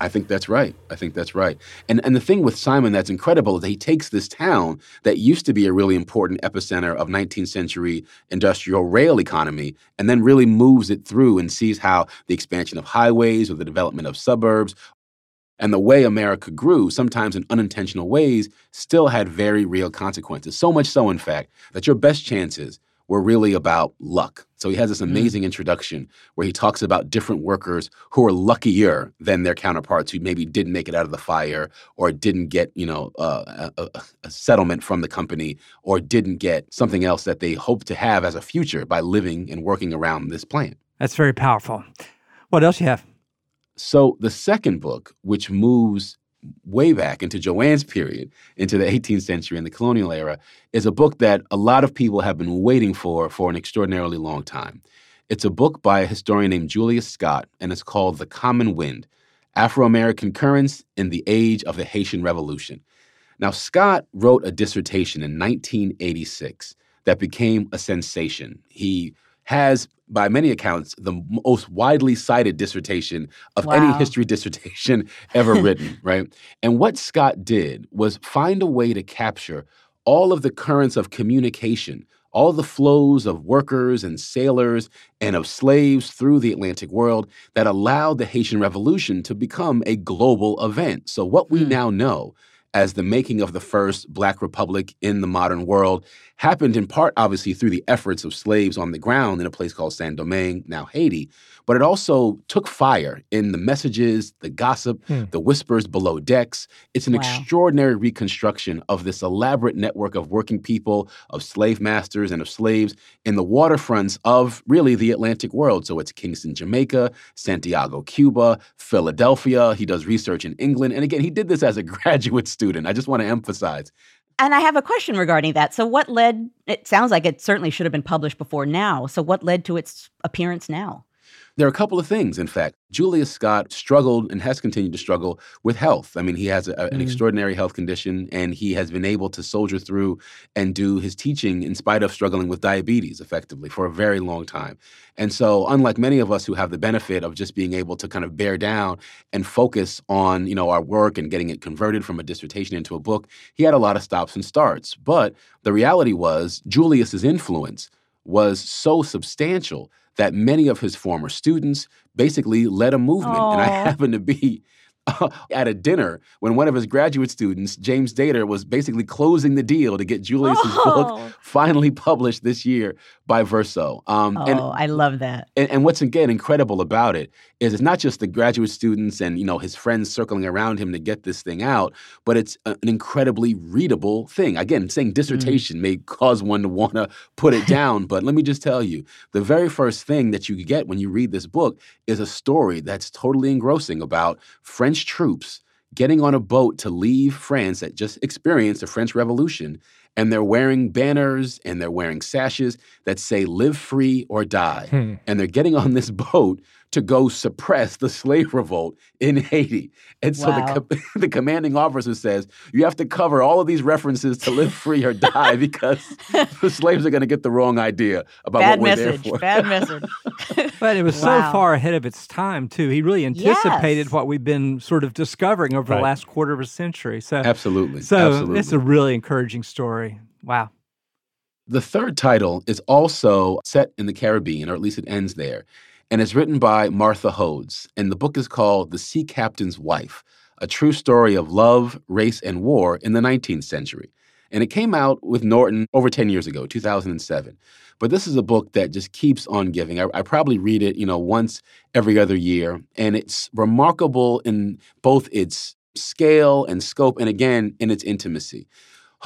I think that's right. I think that's right. And and the thing with Simon that's incredible is that he takes this town that used to be a really important epicenter of 19th century industrial rail economy and then really moves it through and sees how the expansion of highways or the development of suburbs and the way America grew, sometimes in unintentional ways, still had very real consequences. So much so, in fact, that your best chances were really about luck. So he has this mm. amazing mm. introduction where he talks about different workers who are luckier than their counterparts who maybe didn't make it out of the fire or didn't get, you know, uh, a, a, settlement from the company or didn't get something else that they hope to have as a future by living and working around this plant. That's very powerful. What else you have? So the second book, which moves way back into Joanne's period, into the 18th century and the colonial era, is a book that a lot of people have been waiting for for an extraordinarily long time. It's a book by a historian named Julius Scott, and it's called The Common Wind Afro American Currents in the Age of the Haitian Revolution. Now, Scott wrote a dissertation in 1986 that became a sensation. He has, by many accounts, the most widely cited dissertation of wow. any history dissertation ever written, right? And what Scott did was find a way to capture all of the currents of communication, all the flows of workers and sailors and of slaves through the Atlantic world that allowed the Haitian Revolution to become a global event. So, what we Hmm. now know as the making of the first Black Republic in the modern world happened in part, obviously, through the efforts of slaves on the ground in a place called Saint Domingue, now Haiti. But it also took fire in the messages, the gossip, Hmm. the whispers below decks. It's an Wow. extraordinary reconstruction of this elaborate network of working people, of slave masters, and of slaves in the waterfronts of really the Atlantic world. So it's Kingston, Jamaica, Santiago, Cuba, Philadelphia. He does research in England. And again, he did this as a graduate student. I just want to emphasize. And I have a question regarding that. So, what led? It sounds like it certainly should have been published before now. So, what led to its appearance now? There are a couple of things, in fact. Julius Scott struggled and has continued to struggle with health. I mean, he has a, an Mm. extraordinary health condition, and he has been able to soldier through and do his teaching in spite of struggling with diabetes effectively for a very long time. And so, unlike many of us who have the benefit of just being able to kind of bear down and focus on, you know, our work and getting it converted from a dissertation into a book, he had a lot of stops and starts. But the reality was, Julius's influence was so substantial that many of his former students basically led a movement. And I Aw. happened to be at a dinner when one of his graduate students, James Dater, was basically closing the deal to get Julius's book Oh. finally published this year by Verso. Um, Oh, and I love that. and, and what's again incredible about it is it's not just the graduate students and you know his friends circling around him to get this thing out, but it's an incredibly readable thing. Again, saying dissertation may cause one to want to put it down, but let me just tell you, the very first thing that you get when you read this book is a story that's totally engrossing about French troops getting on a boat to leave France that just experienced the French Revolution. And they're wearing banners and they're wearing sashes that say live free or die. Hmm. And they're getting on this boat to go suppress the slave revolt in Haiti. And so Wow. the, co- the commanding officer says, You have to cover all of these references to live free or die because the slaves are going to get the wrong idea about Bad what we're message. there for. Bad message. But it was Wow. so far ahead of its time, too. He really anticipated Yes. what we've been sort of discovering over Right. the last quarter of a century. So, Absolutely. so absolutely. it's a really encouraging story. Wow. The third title is also set in the Caribbean, or at least it ends there, and it's written by Martha Hodes. And the book is called The Sea Captain's Wife A True Story of Love, Race, and War in the 19th Century. And it came out with Norton over 10 years ago, 2007. But this is a book that just keeps on giving. I, I probably read it, you know, once every other year. And it's remarkable in both its scale and scope, and again, in its intimacy.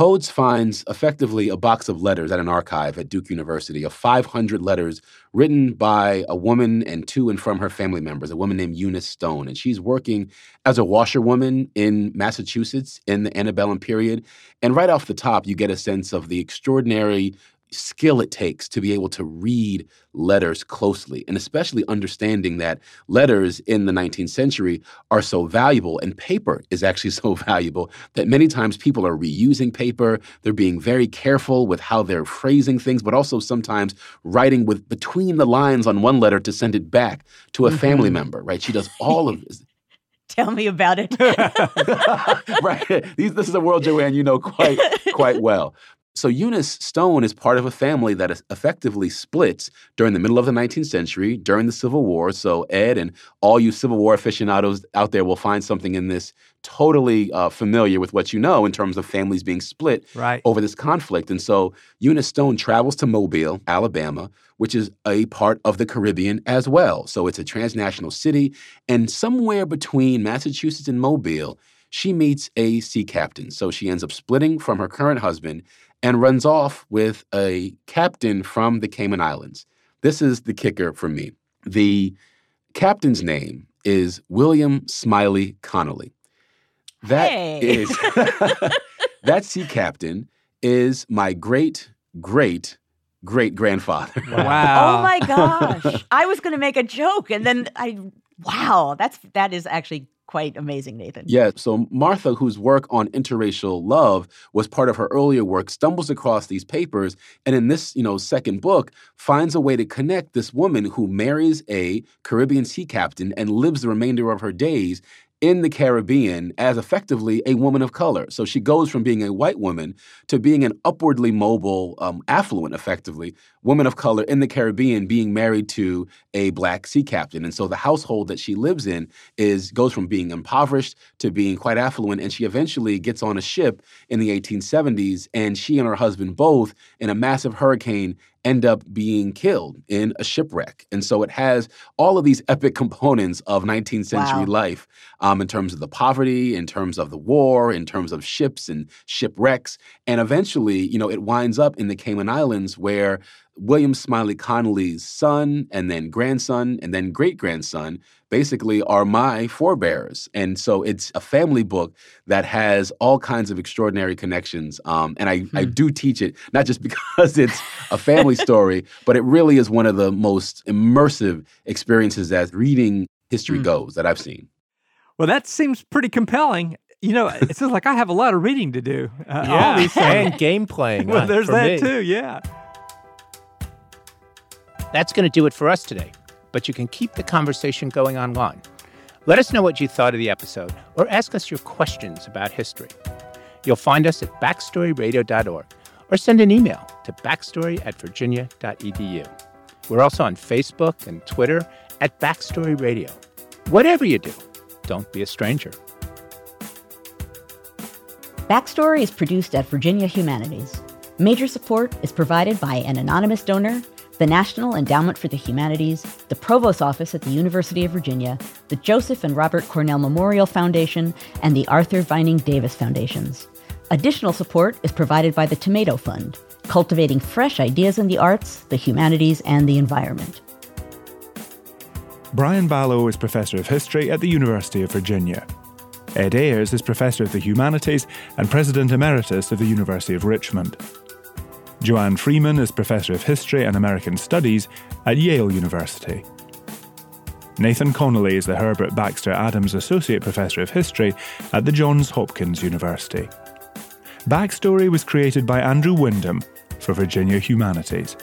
Hodes finds effectively a box of letters at an archive at Duke University of 500 letters written by a woman and to and from her family members, a woman named Eunice Stone. And she's working as a washerwoman in Massachusetts in the antebellum period. And right off the top, you get a sense of the extraordinary skill it takes to be able to read letters closely, and especially understanding that letters in the 19th century are so valuable, and paper is actually so valuable that many times people are reusing paper. They're being very careful with how they're phrasing things, but also sometimes writing with between the lines on one letter to send it back to a family mm-hmm. member, right? She does all of this. Tell me about it. right. These, this is a world, Joanne, you know quite quite well. So Eunice Stone is part of a family that is effectively splits during the middle of the 19th century, during the Civil War. So Ed and all you Civil War aficionados out there will find something in this totally uh, familiar with what you know in terms of families being split Right. over this conflict. And so Eunice Stone travels to Mobile, Alabama, which is a part of the Caribbean as well. So it's a transnational city. And somewhere between Massachusetts and Mobile, she meets a sea captain. So she ends up splitting from her current husband and runs off with a captain from the Cayman Islands. This is the kicker for me. The captain's name is William Smiley Connolly. That Hey. is that sea captain is my great great great grandfather. Wow. Oh my gosh. I was going to make a joke and then I wow, that's that is actually quite amazing, Nathan. Yeah, so Martha, whose work on interracial love was part of her earlier work, stumbles across these papers and in this, you know, second book finds a way to connect this woman who marries a Caribbean sea captain and lives the remainder of her days in the Caribbean as effectively a woman of color. So she goes from being a white woman to being an upwardly mobile, um, affluent, effectively, woman of color in the Caribbean being married to a black sea captain. And so the household that she lives in is goes from being impoverished to being quite affluent. And she eventually gets on a ship in the 1870s, and she and her husband both, in a massive hurricane, end up being killed in a shipwreck. And so it has all of these epic components of 19th century Wow. life um, in terms of the poverty, in terms of the war, in terms of ships and shipwrecks. And eventually, you know, it winds up in the Cayman Islands where William Smiley Connolly's son and then grandson and then great grandson basically are my forebears. And so it's a family book that has all kinds of extraordinary connections. Um, and I, I do teach it, not just because it's a family story, but it really is one of the most immersive experiences as reading history Hmm. goes that I've seen. Well, that seems pretty compelling. You know, it seems like I have a lot of reading to do. Uh, all Yeah, these and game playing. well, there's for that me. too. Yeah. That's going to do it for us today, but you can keep the conversation going online. Let us know what you thought of the episode or ask us your questions about history. You'll find us at backstoryradio.org or send an email to backstory at virginia.edu. We're also on Facebook and Twitter at Backstory Radio. Whatever you do, don't be a stranger. Backstory is produced at Virginia Humanities. Major support is provided by an anonymous donor, the National Endowment for the Humanities, the Provost Office at the University of Virginia, the Joseph and Robert Cornell Memorial Foundation, and the Arthur Vining Davis Foundations. Additional support is provided by the Tomato Fund, cultivating fresh ideas in the arts, the humanities, and the environment. Brian Balogh is Professor of History at the University of Virginia. Ed Ayers is Professor of the Humanities and President Emeritus of the University of Richmond. Joanne Freeman is Professor of History and American Studies at Yale University. Nathan Connolly is the Herbert Baxter Adams Associate Professor of History at the Johns Hopkins University. Backstory was created by Andrew Wyndham for Virginia Humanities.